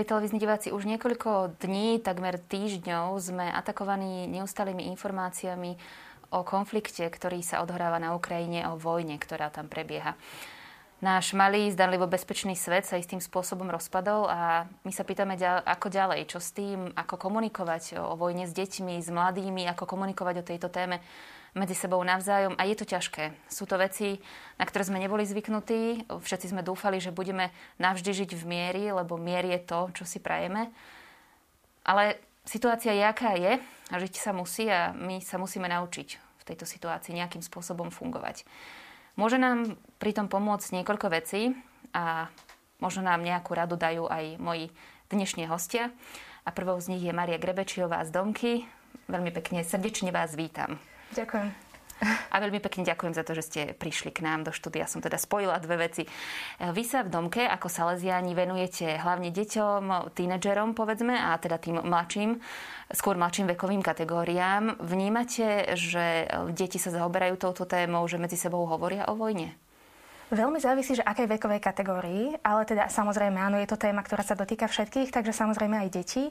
Milí televízni diváci, už niekoľko dní, takmer týždňov sme atakovaní neustálými informáciami o konflikte, ktorý sa odhráva na Ukrajine, o vojne, ktorá tam prebieha. Náš malý, zdanlivo bezpečný svet sa istým spôsobom rozpadol a my sa pýtame, ako ďalej, čo s tým, ako komunikovať o vojne s deťmi, s mladými, ako komunikovať o tejto téme medzi sebou navzájom a je to ťažké. Sú to veci, na ktoré sme neboli zvyknutí. Všetci sme dúfali, že budeme navždy žiť v miery, lebo mier je to, čo si prajeme. Ale situácia je, aká je a žiť sa musí a my sa musíme naučiť v tejto situácii nejakým spôsobom fungovať. Môže nám pritom pomôcť niekoľko vecí a možno nám nejakú radu dajú aj moji dnešní hostia. A prvou z nich je Maria Grebečiová z Domky. Veľmi pekne, srdečne vás vítam. Ďakujem. A veľmi pekne ďakujem za to, že ste prišli k nám do štúdia. Som teda spojila dve veci. Vy sa v domke ako Salesiani venujete hlavne deťom, tínedžerom povedzme a teda tým mladším, skôr mladším vekovým kategóriám. Vnímate, že deti sa zaoberajú touto témou, že medzi sebou hovoria o vojne? Veľmi závisí, že akej vekovej kategórii, ale teda samozrejme áno, je to téma, ktorá sa dotýka všetkých, takže samozrejme aj detí.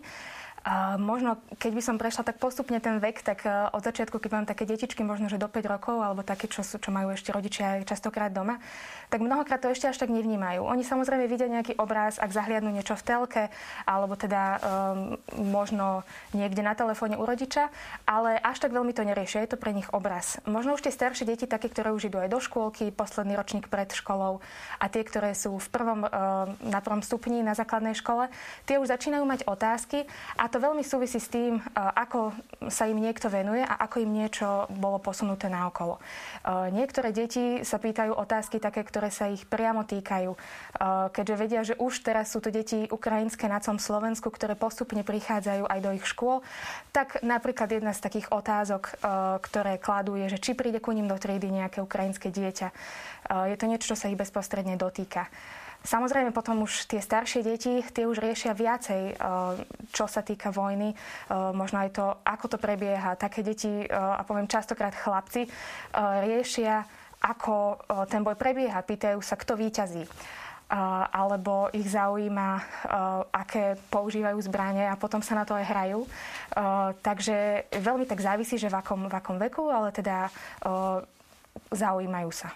Možno, keď by som prešla tak postupne ten vek, tak e, od začiatku, keď mám také detičky, možno, že do 5 rokov, alebo také, čo, čo majú ešte rodičia častokrát doma, tak mnohokrát to ešte až tak nevnímajú. Oni samozrejme vidia nejaký obraz, ak zahliadnú niečo v telke, alebo teda um, možno niekde na telefóne u rodiča, ale až tak veľmi to neriešia. Je to pre nich obraz. Možno už tie staršie deti, také, ktoré už idú aj do škôlky, posledný ročník pred školou a tie, ktoré sú v prvom, um, na prvom stupni na základnej škole, tie už začínajú mať otázky a to veľmi súvisí s tým, e, ako sa im niekto venuje a ako im niečo bolo posunuté na okolo. E, niektoré deti sa pýtajú otázky také, ktoré sa ich priamo týkajú. E, keďže vedia, že už teraz sú to deti ukrajinské na celom Slovensku, ktoré postupne prichádzajú aj do ich škôl, tak napríklad jedna z takých otázok, ktoré kladú, je, že či príde ku ním do triedy nejaké ukrajinské dieťa. Je to niečo, čo sa ich bezprostredne dotýka. Samozrejme potom už tie staršie deti, tie už riešia viacej, eh, čo sa týka vojny, eh, možno aj to, ako to prebieha. Také deti, eh, a poviem častokrát chlapci, riešia, ako ten boj prebieha. Pýtajú sa, kto víťazí alebo ich zaujíma, aké používajú zbranie a potom sa na to aj hrajú. Takže veľmi tak závisí, že v akom, v akom veku, ale teda zaujímajú sa.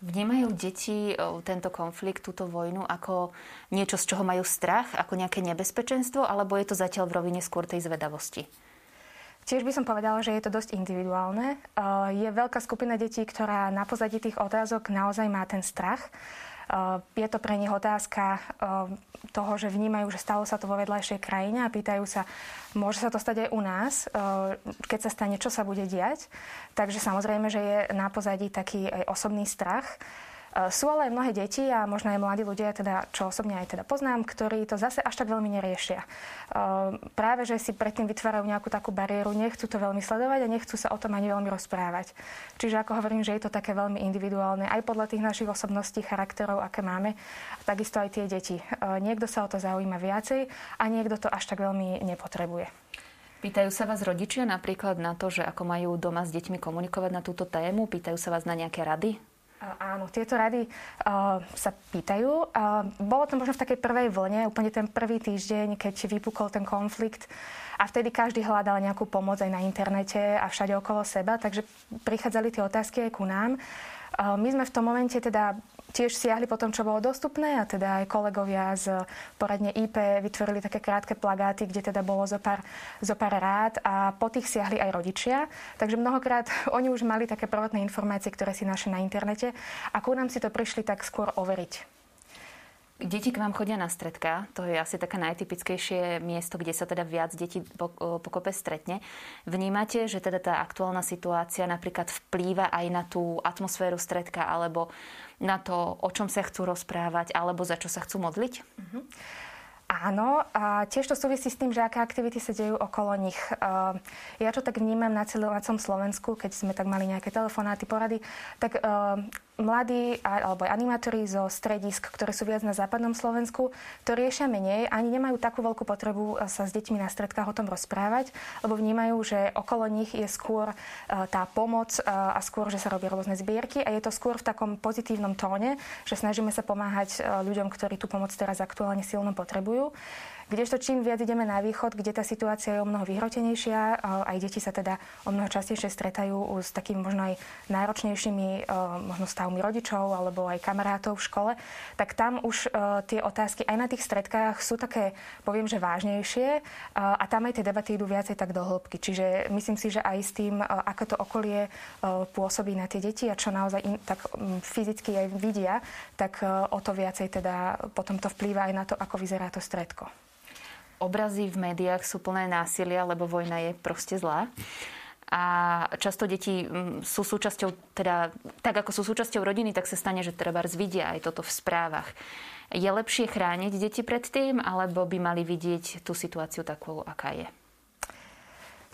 Vnímajú deti tento konflikt, túto vojnu ako niečo, z čoho majú strach, ako nejaké nebezpečenstvo, alebo je to zatiaľ v rovine skôr tej zvedavosti? Tiež by som povedala, že je to dosť individuálne. Je veľká skupina detí, ktorá na pozadí tých otázok naozaj má ten strach. Je to pre nich otázka toho, že vnímajú, že stalo sa to vo vedľajšej krajine a pýtajú sa, môže sa to stať aj u nás, e, keď sa stane, čo sa bude diať. Takže samozrejme, že je na pozadí taký osobný strach. E, sú ale aj mnohé deti a možno aj mladí ľudia, teda, čo osobne aj teda poznám, ktorí to zase až tak veľmi neriešia. E, práve, že si predtým vytvárajú nejakú takú bariéru, nechcú to veľmi sledovať a nechcú sa o tom ani veľmi rozprávať. Čiže ako hovorím, že je to také veľmi individuálne aj podľa tých našich osobností, charakterov, aké máme, takisto aj tie deti. E, niekto sa o to zaujíma viacej a niekto to až tak veľmi nepotrebuje. Pýtajú sa vás rodičia napríklad na to, že ako majú doma s deťmi komunikovať na túto tému? Pýtajú sa vás na nejaké rady? Áno, tieto rady uh, sa pýtajú. Uh, bolo to možno v takej prvej vlne, úplne ten prvý týždeň, keď vypukol ten konflikt a vtedy každý hľadal nejakú pomoc aj na internete a všade okolo seba, takže prichádzali tie otázky aj ku nám. Uh, my sme v tom momente teda tiež siahli po tom, čo bolo dostupné a teda aj kolegovia z poradne IP vytvorili také krátke plagáty, kde teda bolo zo pár, zo pár rád a po tých siahli aj rodičia. Takže mnohokrát oni už mali také prvotné informácie, ktoré si našli na internete a ku nám si to prišli tak skôr overiť. Deti k vám chodia na stredka, to je asi také najtypickejšie miesto, kde sa teda viac detí pokope stretne. Vnímate, že teda tá aktuálna situácia napríklad vplýva aj na tú atmosféru stredka alebo na to, o čom sa chcú rozprávať alebo za čo sa chcú modliť? Uh-huh. Áno, a tiež to súvisí s tým, že aké aktivity sa dejú okolo nich. Ja čo tak vnímam na celom Slovensku, keď sme tak mali nejaké telefonáty, porady, tak mladí alebo animátori zo stredisk, ktoré sú viac na západnom Slovensku, to riešia menej, ani nemajú takú veľkú potrebu sa s deťmi na stredkách o tom rozprávať, lebo vnímajú, že okolo nich je skôr e, tá pomoc e, a skôr, že sa robia rôzne zbierky a je to skôr v takom pozitívnom tóne, že snažíme sa pomáhať e, ľuďom, ktorí tú pomoc teraz aktuálne silno potrebujú. rozwoju. Kdežto čím viac ideme na východ, kde tá situácia je o mnoho vyhrotenejšia, aj deti sa teda o mnoho častejšie stretajú s takými možno aj náročnejšími možno stavmi rodičov alebo aj kamarátov v škole, tak tam už tie otázky aj na tých stredkách sú také, poviem, že vážnejšie a tam aj tie debaty idú viacej tak do hĺbky. Čiže myslím si, že aj s tým, ako to okolie pôsobí na tie deti a čo naozaj in, tak fyzicky aj vidia, tak o to viacej teda potom to vplýva aj na to, ako vyzerá to stredko obrazy v médiách sú plné násilia, lebo vojna je proste zlá. A často deti mm, sú súčasťou, teda tak ako sú súčasťou rodiny, tak sa stane, že treba vidia aj toto v správach. Je lepšie chrániť deti pred tým, alebo by mali vidieť tú situáciu takú, aká je?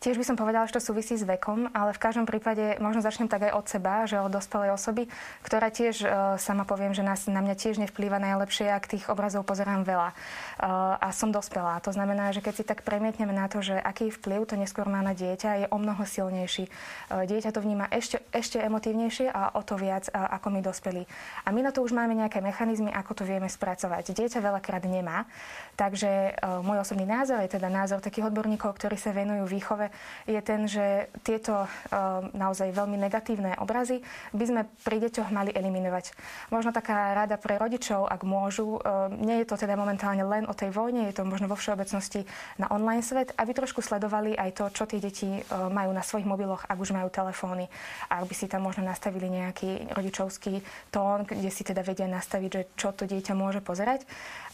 Tiež by som povedala, že to súvisí s vekom, ale v každom prípade možno začnem tak aj od seba, že od dospelej osoby, ktorá tiež uh, sama poviem, že nás, na mňa tiež nevplýva najlepšie, ak tých obrazov pozerám veľa. Uh, a som dospelá. To znamená, že keď si tak premietneme na to, že aký vplyv to neskôr má na dieťa, je o mnoho silnejší. Uh, dieťa to vníma ešte, ešte emotívnejšie a o to viac ako my dospelí. A my na to už máme nejaké mechanizmy, ako to vieme spracovať. Dieťa veľakrát nemá. Takže môj osobný názor je teda názor takých odborníkov, ktorí sa venujú výchove je ten, že tieto uh, naozaj veľmi negatívne obrazy by sme pri deťoch mali eliminovať. Možno taká rada pre rodičov, ak môžu, uh, nie je to teda momentálne len o tej vojne, je to možno vo všeobecnosti na online svet, aby trošku sledovali aj to, čo tie deti uh, majú na svojich mobiloch, ak už majú telefóny. A ak by si tam možno nastavili nejaký rodičovský tón, kde si teda vedia nastaviť, že čo to dieťa môže pozerať.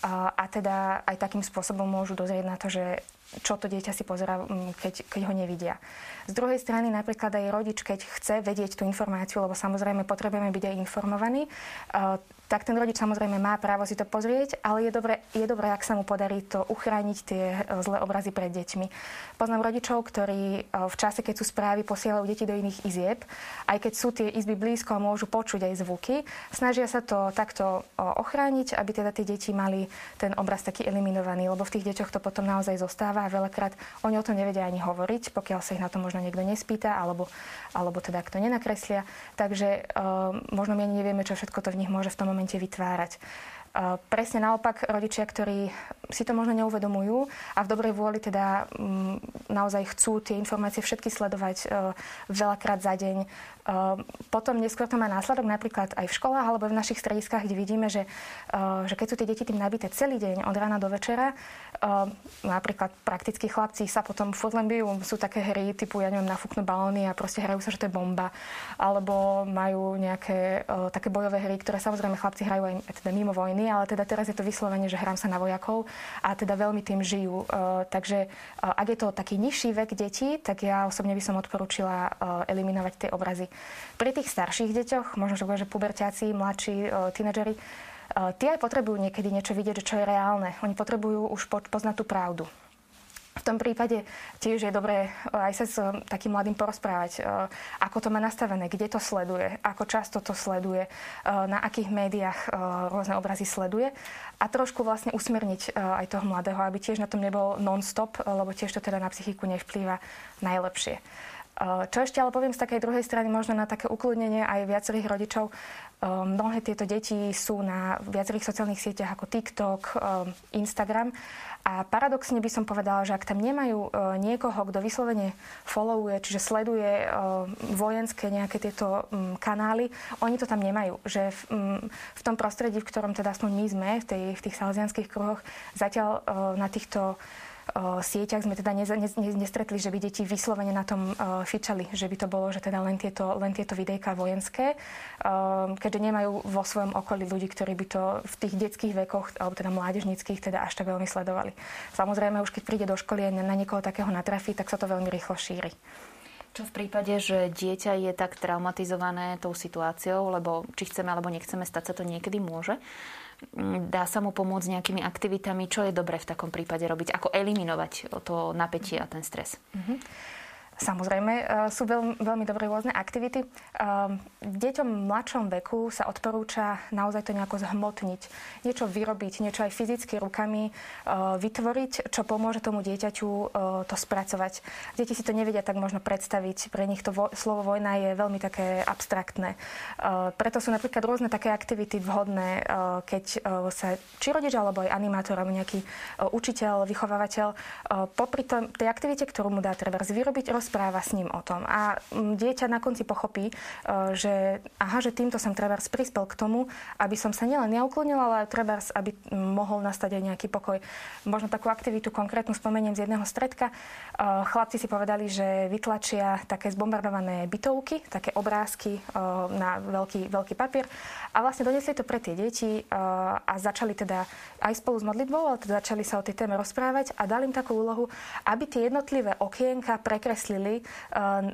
A teda aj takým spôsobom môžu dozrieť na to, že čo to dieťa si pozera, mm, keď, keď ho nevidia. Z druhej strany napríklad aj rodič, keď chce vedieť tú informáciu, lebo samozrejme potrebujeme byť aj informovaní, tak ten rodič samozrejme má právo si to pozrieť, ale je dobré, je dobré, ak sa mu podarí to uchrániť tie e, zlé obrazy pred deťmi. Poznám rodičov, ktorí e, v čase, keď sú správy, posielajú deti do iných izieb, aj keď sú tie izby blízko a môžu počuť aj zvuky, snažia sa to takto e, ochrániť, aby teda tie deti mali ten obraz taký eliminovaný, lebo v tých deťoch to potom naozaj zostáva a veľakrát oni o tom nevedia ani hovoriť, pokiaľ sa ich na to možno niekto nespýta, alebo, alebo teda kto nenakreslia. Takže uh, možno my ani nevieme, čo všetko to v nich môže v tom momente momente vytvárať. Presne naopak, rodičia, ktorí si to možno neuvedomujú a v dobrej vôli teda mm, naozaj chcú tie informácie všetky sledovať e, veľakrát za deň. E, potom neskôr to má následok napríklad aj v školách alebo v našich strediskách, kde vidíme, že, e, že keď sú tie deti tým nabité celý deň od rána do večera, napríklad praktickí chlapci sa potom furt len bijú, sú také hry typu, ja neviem, nafúknú balóny a proste hrajú sa, že to je bomba. Alebo majú nejaké také bojové hry, ktoré samozrejme chlapci hrajú aj teda mimo vojny ale teda teraz je to vyslovene, že hrám sa na vojakov a teda veľmi tým žijú. Takže ak je to taký nižší vek detí, tak ja osobne by som odporúčila eliminovať tie obrazy. Pri tých starších deťoch, možno, že že puberťáci, mladší, tínedžeri, tie aj potrebujú niekedy niečo vidieť, čo je reálne. Oni potrebujú už poznať tú pravdu. V tom prípade tiež je dobré eh, aj sa s takým mladým porozprávať, ako to má nastavené, kde to sleduje, ako často to sleduje, na akých médiách rôzne obrazy sleduje a trošku vlastne usmerniť aj toho mladého, aby tiež na tom nebol non-stop, lebo tiež to teda na psychiku nevplýva najlepšie. Čo ešte ale poviem z takej druhej strany, možno na také ukludnenie aj viacerých rodičov, mnohé tieto deti sú na viacerých sociálnych sieťach ako TikTok, Instagram a paradoxne by som povedala, že ak tam nemajú niekoho, kto vyslovene followuje, čiže sleduje vojenské nejaké tieto kanály, oni to tam nemajú. Že v, v tom prostredí, v ktorom teda my sme, v, tej, v tých salesianských kruhoch, zatiaľ na týchto sieťach sme teda nestretli, že by deti vyslovene na tom fičali, že by to bolo, že teda len tieto, len tieto videjka vojenské, keďže nemajú vo svojom okolí ľudí, ktorí by to v tých detských vekoch, alebo teda mládežnických, teda až tak veľmi sledovali. Samozrejme, už keď príde do školy a na niekoho takého natrafí, tak sa to veľmi rýchlo šíri. Čo v prípade, že dieťa je tak traumatizované tou situáciou, lebo či chceme alebo nechceme, stať sa to niekedy môže, dá sa mu pomôcť nejakými aktivitami, čo je dobre v takom prípade robiť, ako eliminovať to napätie a ten stres. Mm-hmm. Samozrejme, e, sú veľmi, veľmi dobré rôzne aktivity. Deťom v mladšom veku sa odporúča naozaj to nejako zhmotniť. Niečo vyrobiť, niečo aj fyzicky rukami vytvoriť, čo pomôže tomu dieťaťu to spracovať. Deti si to nevedia tak možno predstaviť. Pre nich to vo, slovo vojna je veľmi také abstraktné. Preto sú napríklad rôzne také aktivity vhodné, keď sa či rodič alebo aj animátor alebo nejaký učiteľ, vychovávateľ popri tej aktivite, ktorú mu dá treba vyrobiť, rozpráva s ním o tom. A dieťa na konci pochopí, e, že aha, že týmto som treba prispel k tomu, aby som sa nielen neuklonil, ale treba, aby mohol nastať aj nejaký pokoj. Možno takú aktivitu konkrétnu spomeniem z jedného stredka. E, chlapci si povedali, že vytlačia také zbombardované bytovky, také obrázky e, na veľký, veľký papier a vlastne donesli to pre tie deti a začali teda aj spolu s modlitbou, ale teda začali sa o tej téme rozprávať a dali im takú úlohu, aby tie jednotlivé okienka prekreslili eh,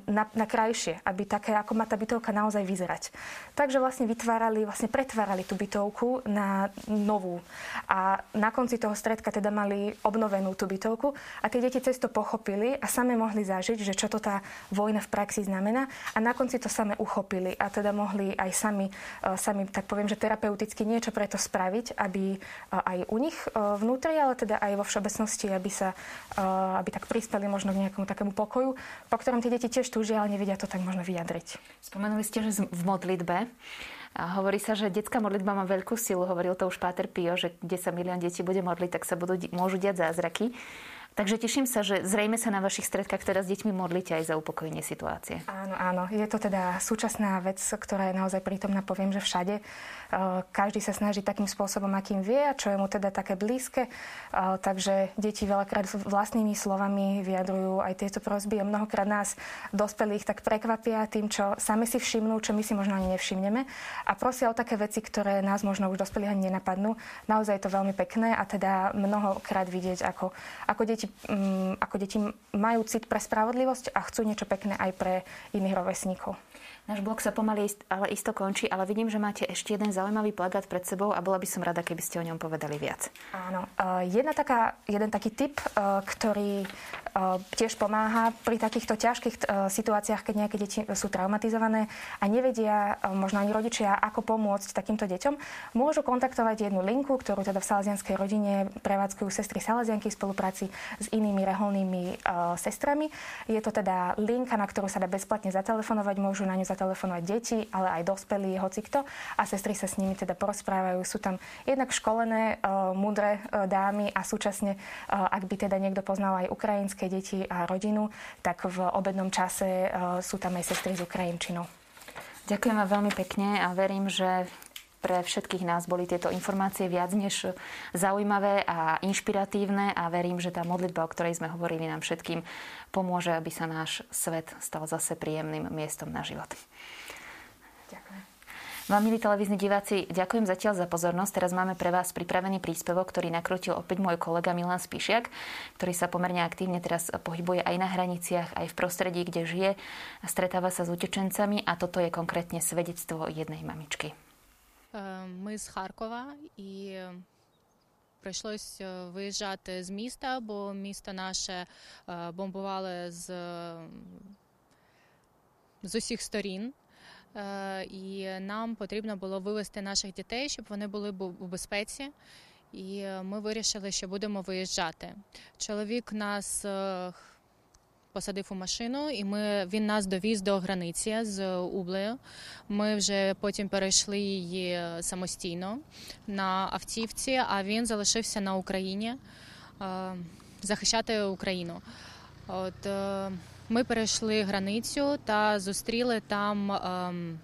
na, na krajšie, aby také, ako má tá bytovka naozaj vyzerať. Takže vlastne vytvárali, vlastne pretvárali tú bytovku na novú. A na konci toho stredka teda mali obnovenú tú bytovku a tie deti cez to pochopili a same mohli zažiť, že čo to tá vojna v praxi znamená a na konci to same uchopili a teda mohli aj sami, eh, sami tak poviem, že terapeuticky niečo preto spraviť, aby eh, aj u nich vnútri, ale teda aj vo všeobecnosti, aby sa aby tak prispeli možno k nejakému takému pokoju, po ktorom tie deti tiež túžia, ale nevedia to tak možno vyjadriť. Spomenuli ste, že v modlitbe a hovorí sa, že detská modlitba má veľkú silu. Hovoril to už Páter Pio, že kde sa milión detí bude modliť, tak sa budú, môžu diať zázraky. Takže teším sa, že zrejme sa na vašich stredkách teraz s deťmi modlíte aj za upokojenie situácie. Áno, áno. Je to teda súčasná vec, ktorá je naozaj prítomná, poviem, že všade. Každý sa snaží takým spôsobom, akým vie a čo je mu teda také blízke. Takže deti veľakrát vlastnými slovami vyjadrujú aj tieto prosby a mnohokrát nás dospelých tak prekvapia tým, čo sami si všimnú, čo my si možno ani nevšimneme a prosia o také veci, ktoré nás možno už dospelých ani nenapadnú. Naozaj je to veľmi pekné a teda mnohokrát vidieť, ako, ako, deti, um, ako deti majú cit pre spravodlivosť a chcú niečo pekné aj pre iných rovesníkov. Náš blog sa pomaly ale isto končí, ale vidím, že máte ešte jeden zaujímavý plagát pred sebou a bola by som rada, keby ste o ňom povedali viac. Áno. Jedna taká, jeden taký tip, e, ktorý e, tiež pomáha pri takýchto ťažkých e, situáciách, keď nejaké deti sú traumatizované a nevedia možno ani rodičia, ako pomôcť takýmto deťom, môžu kontaktovať jednu linku, ktorú teda v salazianskej rodine prevádzkujú sestry Salazianky v spolupráci s inými reholnými sestrami. Je to teda linka, na ktorú sa dá bezplatne zatelefonovať, môžu na ňu zatelefonovať deti, ale aj dospelí, hocikto. A sestry sa s nimi teda porozprávajú. Sú tam jednak školené, uh, múdre uh, dámy a súčasne, uh, ak by teda niekto poznal aj ukrajinské deti a rodinu, tak v obednom čase sú tam aj sestry z Ukrajinčinou. Ďakujem vám veľmi pekne a verím, že pre všetkých nás boli tieto informácie viac než zaujímavé a inšpiratívne a verím, že tá modlitba, o ktorej sme hovorili nám všetkým, pomôže, aby sa náš svet stal zase príjemným miestom na život. Ďakujem. Vám, milí televízni diváci, ďakujem zatiaľ za pozornosť. Teraz máme pre vás pripravený príspevok, ktorý nakrutil opäť môj kolega Milan Spíšiak, ktorý sa pomerne aktívne teraz pohybuje aj na hraniciach, aj v prostredí, kde žije a stretáva sa s utečencami a toto je konkrétne svedectvo jednej mamičky. Ми з Харкова і прийшлось виїжджати з міста, бо місто наше бомбували з, з усіх сторін. І нам потрібно було вивезти наших дітей, щоб вони були у безпеці. І ми вирішили, що будемо виїжджати. Чоловік нас посадив у машину, і ми він нас довіз до границі з Ублею. Ми вже потім перейшли її самостійно на автівці, а він залишився на Україні захищати Україну. От ми перейшли границю та зустріли там.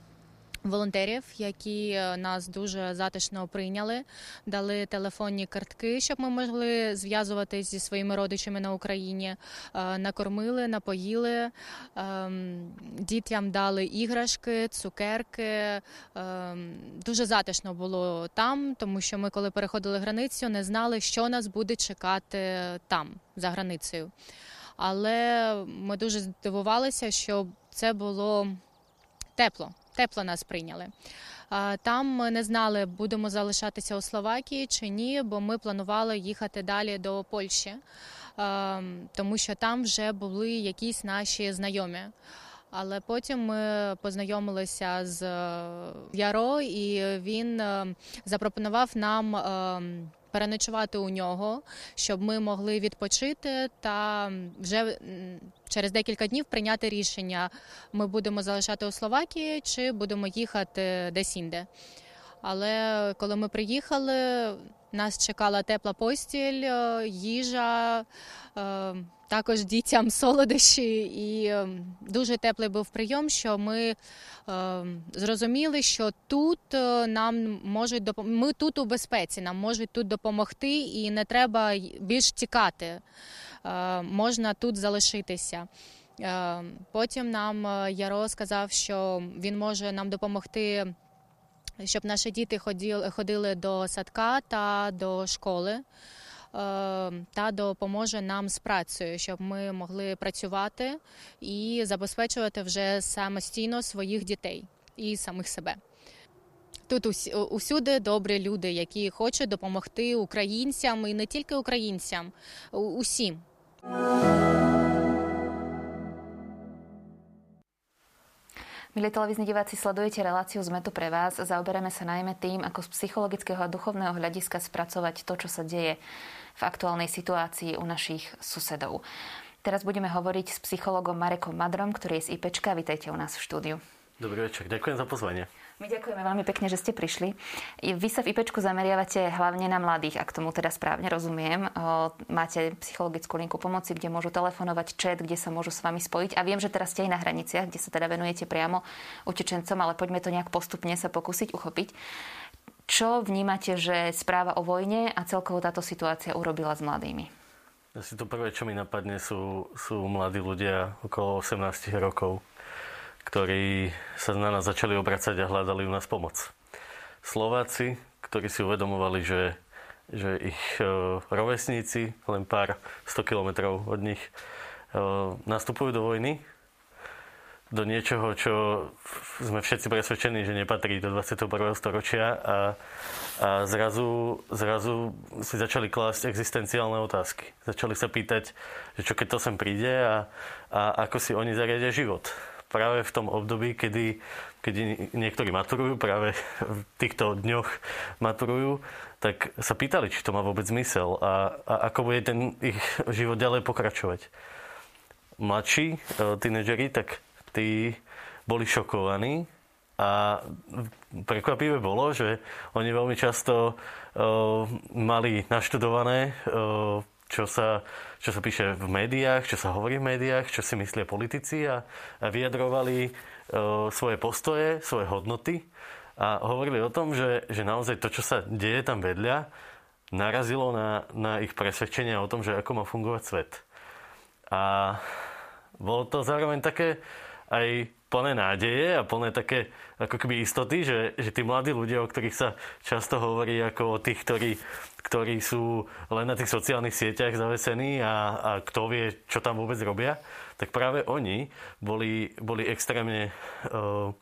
Волонтерів, які е, нас дуже затишно прийняли, дали телефонні картки, щоб ми могли зв'язуватись зі своїми родичами на Україні. Е, накормили, напоїли, ем, дітям дали іграшки, цукерки. Ем, дуже затишно було там, тому що ми, коли переходили границю, не знали, що нас буде чекати там за границею. Але ми дуже здивувалися, що це було тепло тепло нас прийняли. Там ми не знали, будемо залишатися у Словакії чи ні, бо ми планували їхати далі до Польщі. тому що там вже були якісь наші знайомі. Але потім ми познайомилися з Яро, і він запропонував нам переночувати у нього, щоб ми могли відпочити та вже через декілька днів прийняти рішення: ми будемо залишати у Словакії чи будемо їхати десь інде. Але коли ми приїхали, нас чекала тепла постіль, е, їжа, е, також дітям солодощі, і е, дуже теплий був прийом, що ми зрозуміли, що тут нам можуть допомогти. Ми тут у безпеці, нам можуть тут допомогти, і не треба більш тікати. Можна тут залишитися. Потім нам Яро сказав, що він може нам допомогти щоб наші діти ходили до садка та до школи. Е, та допоможе нам з працею, щоб ми могли працювати і забезпечувати вже самостійно своїх дітей і самих себе. Тут усюди добрі люди, які хочуть допомогти українцям і не тільки українцям, усім. Milí televízni diváci, sledujete reláciu Sme tu pre vás. Zaoberáme sa najmä tým, ako z psychologického a duchovného hľadiska spracovať to, čo sa deje v aktuálnej situácii u našich susedov. Teraz budeme hovoriť s psychologom Marekom Madrom, ktorý je z IPčka. Vítajte u nás v štúdiu. Dobrý večer, ďakujem za pozvanie. My ďakujeme veľmi pekne, že ste prišli. Vy sa v IPčku zameriavate hlavne na mladých, ak tomu teda správne rozumiem. Máte psychologickú linku pomoci, kde môžu telefonovať, chat, kde sa môžu s vami spojiť. A viem, že teraz ste aj na hraniciach, kde sa teda venujete priamo utečencom, ale poďme to nejak postupne sa pokúsiť uchopiť. Čo vnímate, že správa o vojne a celkovo táto situácia urobila s mladými? Asi to prvé, čo mi napadne, sú, sú mladí ľudia okolo 18 rokov ktorí sa na nás začali obracať a hľadali u nás pomoc. Slováci, ktorí si uvedomovali, že, že ich e, rovesníci, len pár 100 kilometrov od nich, e, nastupujú do vojny, do niečoho, čo sme všetci presvedčení, že nepatrí do 21. storočia a, a zrazu, zrazu si začali klásť existenciálne otázky. Začali sa pýtať, že čo keď to sem príde a, a ako si oni zariadia život práve v tom období, kedy, kedy niektorí maturujú, práve v týchto dňoch maturujú, tak sa pýtali, či to má vôbec zmysel a, a ako bude ten ich život ďalej pokračovať. Mladší e, tínedžeri, tak tí boli šokovaní a prekvapivé bolo, že oni veľmi často uh, mali naštudované uh, čo sa, čo sa píše v médiách, čo sa hovorí v médiách, čo si myslia politici a, a vyjadrovali e, svoje postoje, svoje hodnoty a hovorili o tom, že, že naozaj to, čo sa deje tam vedľa, narazilo na, na ich presvedčenie o tom, že ako má fungovať svet. A bolo to zároveň také aj plné nádeje a plné také ako keby istoty, že, že tí mladí ľudia, o ktorých sa často hovorí ako o tých, ktorí, ktorí sú len na tých sociálnych sieťach zavesení a, a kto vie, čo tam vôbec robia, tak práve oni boli, boli extrémne, uh,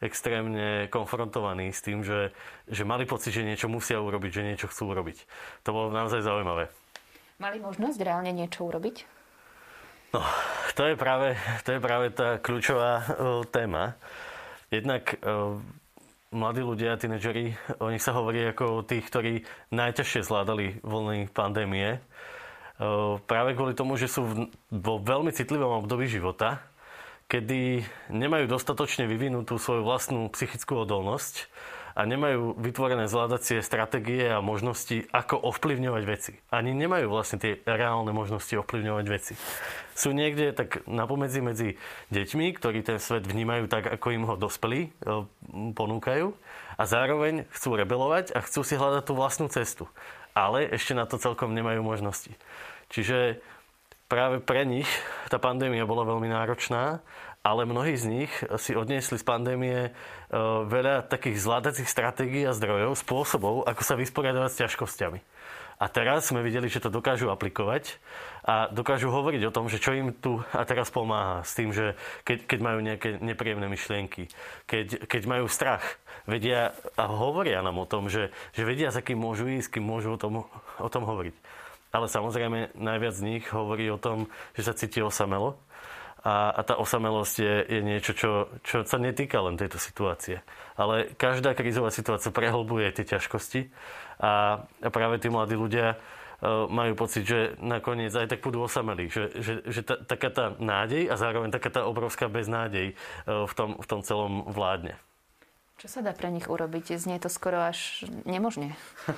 extrémne konfrontovaní s tým, že, že mali pocit, že niečo musia urobiť, že niečo chcú urobiť. To bolo naozaj zaujímavé. Mali možnosť reálne niečo urobiť? No, to je práve, to je práve tá kľúčová uh, téma. Jednak uh, mladí ľudia, tínedžeri, o nich sa hovorí ako o tých, ktorí najťažšie zvládali voľný pandémie. Uh, práve kvôli tomu, že sú vo veľmi citlivom období života, kedy nemajú dostatočne vyvinutú svoju vlastnú psychickú odolnosť a nemajú vytvorené zvládacie stratégie a možnosti, ako ovplyvňovať veci. Ani nemajú vlastne tie reálne možnosti ovplyvňovať veci. Sú niekde tak napomedzi medzi deťmi, ktorí ten svet vnímajú tak, ako im ho dospelí e, ponúkajú a zároveň chcú rebelovať a chcú si hľadať tú vlastnú cestu. Ale ešte na to celkom nemajú možnosti. Čiže práve pre nich tá pandémia bola veľmi náročná ale mnohí z nich si odniesli z pandémie e, veľa takých zvládacích stratégií a zdrojov, spôsobov, ako sa vysporiadavať s ťažkosťami. A teraz sme videli, že to dokážu aplikovať a dokážu hovoriť o tom, že čo im tu a teraz pomáha s tým, že keď, keď majú nejaké nepríjemné myšlienky, keď, keď majú strach, vedia a hovoria nám o tom, že, že vedia, za kým môžu ísť, kým môžu o tom, o tom hovoriť. Ale samozrejme najviac z nich hovorí o tom, že sa cíti osamelo. A, a tá osamelosť je, je niečo, čo, čo sa netýka len tejto situácie. Ale každá krízová situácia prehlbuje tie ťažkosti a, a práve tí mladí ľudia uh, majú pocit, že nakoniec aj tak budú osamelí. Že, že, že ta, taká tá nádej a zároveň taká tá obrovská beznádej uh, v, tom, v tom celom vládne. Čo sa dá pre nich urobiť? Znie to skoro až nemožne.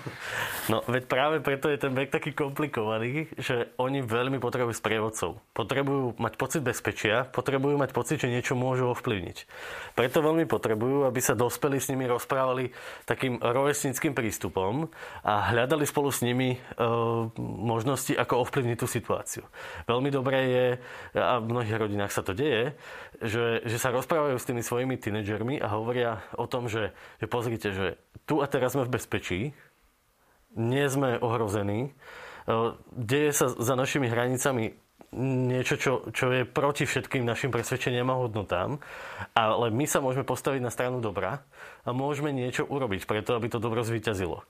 No, veď práve preto je ten vek taký komplikovaný, že oni veľmi potrebujú sprievodcov. Potrebujú mať pocit bezpečia, potrebujú mať pocit, že niečo môžu ovplyvniť. Preto veľmi potrebujú, aby sa dospeli s nimi rozprávali takým rovesnickým prístupom a hľadali spolu s nimi e, možnosti, ako ovplyvniť tú situáciu. Veľmi dobré je, a v mnohých rodinách sa to deje, že, že sa rozprávajú s tými svojimi tínedžermi a hovoria o tom, že, že pozrite, že tu a teraz sme v bezpečí, nie sme ohrození, e, deje sa za našimi hranicami niečo, čo, čo je proti všetkým našim presvedčeniam a hodnotám, ale my sa môžeme postaviť na stranu dobra a môžeme niečo urobiť preto, aby to dobro zvíťazilo.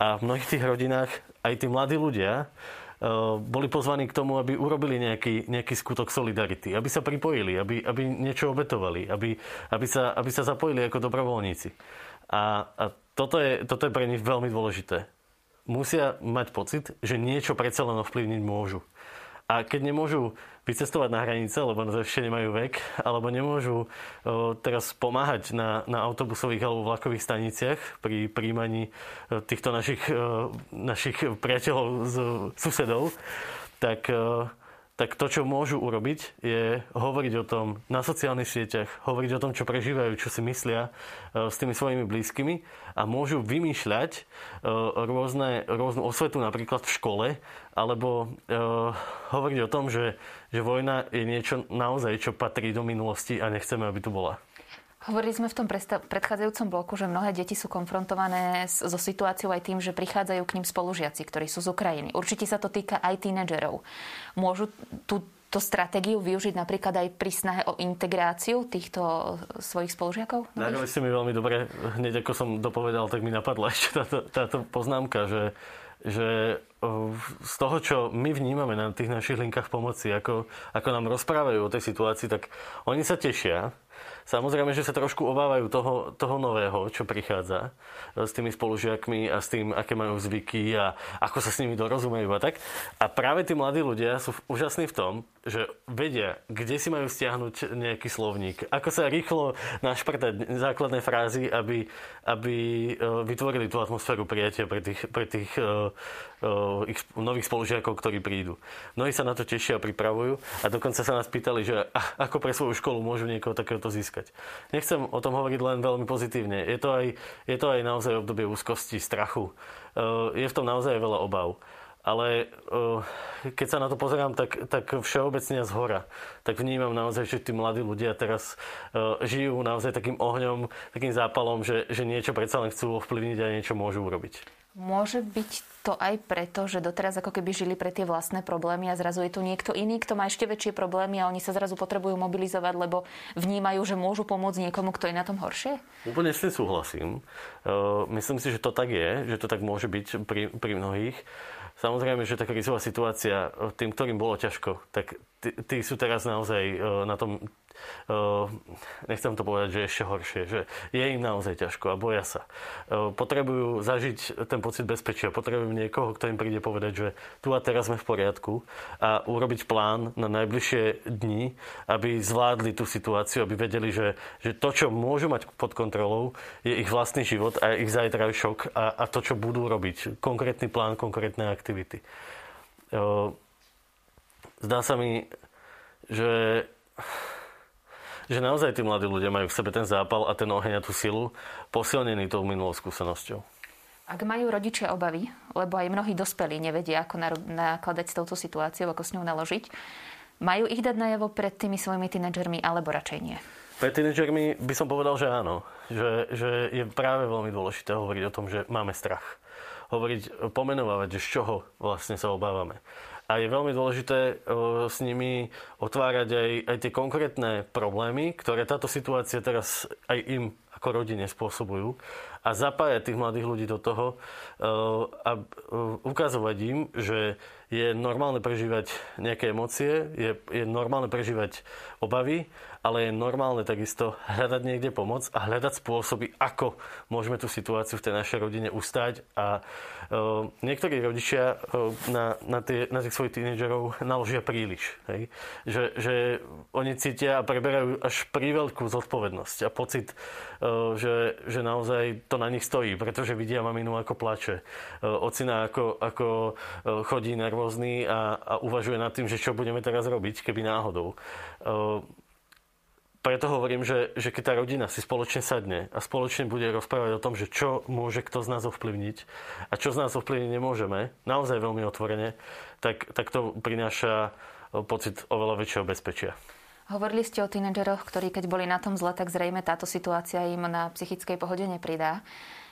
A v mnohých tých rodinách aj tí mladí ľudia boli pozvaní k tomu, aby urobili nejaký, nejaký skutok solidarity, aby sa pripojili, aby, aby niečo obetovali, aby, aby, sa, aby sa zapojili ako dobrovoľníci. A, a toto, je, toto je pre nich veľmi dôležité. Musia mať pocit, že niečo predsa len ovplyvniť môžu. A keď nemôžu vycestovať na hranice, lebo ešte nemajú vek, alebo nemôžu teraz pomáhať na, na autobusových alebo vlakových staniciach pri príjmaní o, týchto našich, o, našich priateľov z susedov, tak o, tak to, čo môžu urobiť, je hovoriť o tom na sociálnych sieťach, hovoriť o tom, čo prežívajú, čo si myslia e, s tými svojimi blízkymi a môžu vymýšľať e, rôzne, rôznu osvetu napríklad v škole, alebo e, hovoriť o tom, že, že vojna je niečo naozaj, čo patrí do minulosti a nechceme, aby tu bola. Hovorili sme v tom predchádzajúcom bloku, že mnohé deti sú konfrontované so situáciou aj tým, že prichádzajú k ním spolužiaci, ktorí sú z Ukrajiny. Určite sa to týka aj tínedžerov. Môžu tú to stratégiu využiť napríklad aj pri snahe o integráciu týchto svojich spolužiakov? Nahrali ste mi veľmi dobre. Hneď ako som dopovedal, tak mi napadla ešte táto, táto poznámka, že, že z toho, čo my vnímame na tých našich linkách pomoci, ako, ako nám rozprávajú o tej situácii, tak oni sa tešia, Samozrejme, že sa trošku obávajú toho, toho nového, čo prichádza e, s tými spolužiakmi a s tým, aké majú zvyky a ako sa s nimi dorozumejú a tak. A práve tí mladí ľudia sú úžasní v tom, že vedia, kde si majú stiahnuť nejaký slovník, ako sa rýchlo našprtať základné frázy, aby, aby e, vytvorili tú atmosféru prijatia pre tých, pre tých uh, uh, ich nových spolužiakov, ktorí prídu. Mnohí sa na to tešia a pripravujú a dokonca sa nás pýtali, že ako pre svoju školu môžu niekoho takéhoto získať. Nechcem o tom hovoriť len veľmi pozitívne. Je to aj, je to aj naozaj obdobie úzkosti, strachu. Uh, je v tom naozaj veľa obav ale uh, keď sa na to pozerám tak, tak všeobecne z hora, tak vnímam naozaj, že tí mladí ľudia teraz uh, žijú naozaj takým ohňom, takým zápalom, že, že niečo predsa len chcú ovplyvniť a niečo môžu urobiť. Môže byť to aj preto, že doteraz ako keby žili pre tie vlastné problémy a zrazu je tu niekto iný, kto má ešte väčšie problémy a oni sa zrazu potrebujú mobilizovať, lebo vnímajú, že môžu pomôcť niekomu, kto je na tom horšie? Úplne s tým súhlasím. Uh, myslím si, že to tak je, že to tak môže byť pri, pri mnohých. Samozrejme, že tá krizová situácia tým, ktorým bolo ťažko, tak tí, sú teraz naozaj e, na tom nechcem to povedať, že ešte horšie, že je im naozaj ťažko a boja sa. Potrebujú zažiť ten pocit bezpečia, potrebujú niekoho, kto im príde povedať, že tu a teraz sme v poriadku a urobiť plán na najbližšie dni, aby zvládli tú situáciu, aby vedeli, že, že to, čo môžu mať pod kontrolou, je ich vlastný život a ich zajtrajšok a, a to, čo budú robiť. Konkrétny plán, konkrétne aktivity. Zdá sa mi, že že naozaj tí mladí ľudia majú v sebe ten zápal a ten oheň a tú silu posilnený tou minulou skúsenosťou. Ak majú rodičia obavy, lebo aj mnohí dospelí nevedia, ako nakladať s touto situáciou, ako s ňou naložiť, majú ich dať najavo pred tými svojimi tínedžermi, alebo radšej nie? Pred tínedžermi by som povedal, že áno. Že, že je práve veľmi dôležité hovoriť o tom, že máme strach. Hovoriť, pomenovať, že z čoho vlastne sa obávame a je veľmi dôležité s nimi otvárať aj, aj tie konkrétne problémy, ktoré táto situácia teraz aj im ako rodine spôsobujú. A zapájať tých mladých ľudí do toho a ukazovať im, že je normálne prežívať nejaké emócie, je, je normálne prežívať obavy, ale je normálne takisto hľadať niekde pomoc a hľadať spôsoby, ako môžeme tú situáciu v tej našej rodine ustať. A uh, niektorí rodičia uh, na, na, tie, na tých svojich tínedžerov naložia príliš. Hej? Že, že oni cítia a preberajú až príveľkú zodpovednosť a pocit, uh, že, že naozaj to na nich stojí, pretože vidia maminu ako plače. Uh, ocina ako, ako uh, chodí nervózny a, a uvažuje nad tým, že čo budeme teraz robiť, keby náhodou. Uh, preto hovorím, že, že keď tá rodina si spoločne sadne a spoločne bude rozprávať o tom, že čo môže kto z nás ovplyvniť a čo z nás ovplyvniť nemôžeme, naozaj veľmi otvorene, tak, tak to prináša pocit oveľa väčšieho bezpečia. Hovorili ste o tínedžeroch, ktorí keď boli na tom zle, tak zrejme táto situácia im na psychickej pohode nepridá.